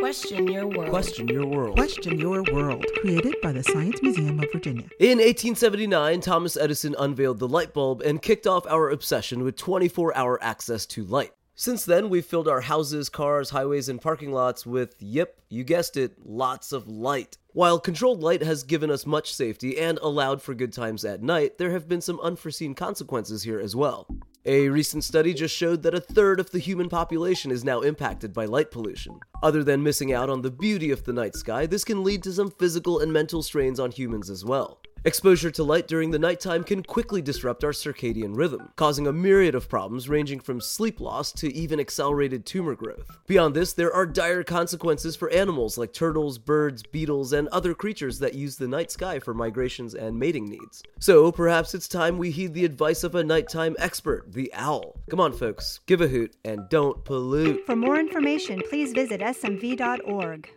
Question your world. Question your world. Question Your World, created by the Science Museum of Virginia. In 1879, Thomas Edison unveiled the light bulb and kicked off our obsession with 24 hour access to light. Since then, we've filled our houses, cars, highways, and parking lots with, yep, you guessed it, lots of light. While controlled light has given us much safety and allowed for good times at night, there have been some unforeseen consequences here as well. A recent study just showed that a third of the human population is now impacted by light pollution. Other than missing out on the beauty of the night sky, this can lead to some physical and mental strains on humans as well. Exposure to light during the nighttime can quickly disrupt our circadian rhythm, causing a myriad of problems ranging from sleep loss to even accelerated tumor growth. Beyond this, there are dire consequences for animals like turtles, birds, beetles, and other creatures that use the night sky for migrations and mating needs. So perhaps it's time we heed the advice of a nighttime expert, the owl. Come on, folks, give a hoot and don't pollute. For more information, please visit smv.org.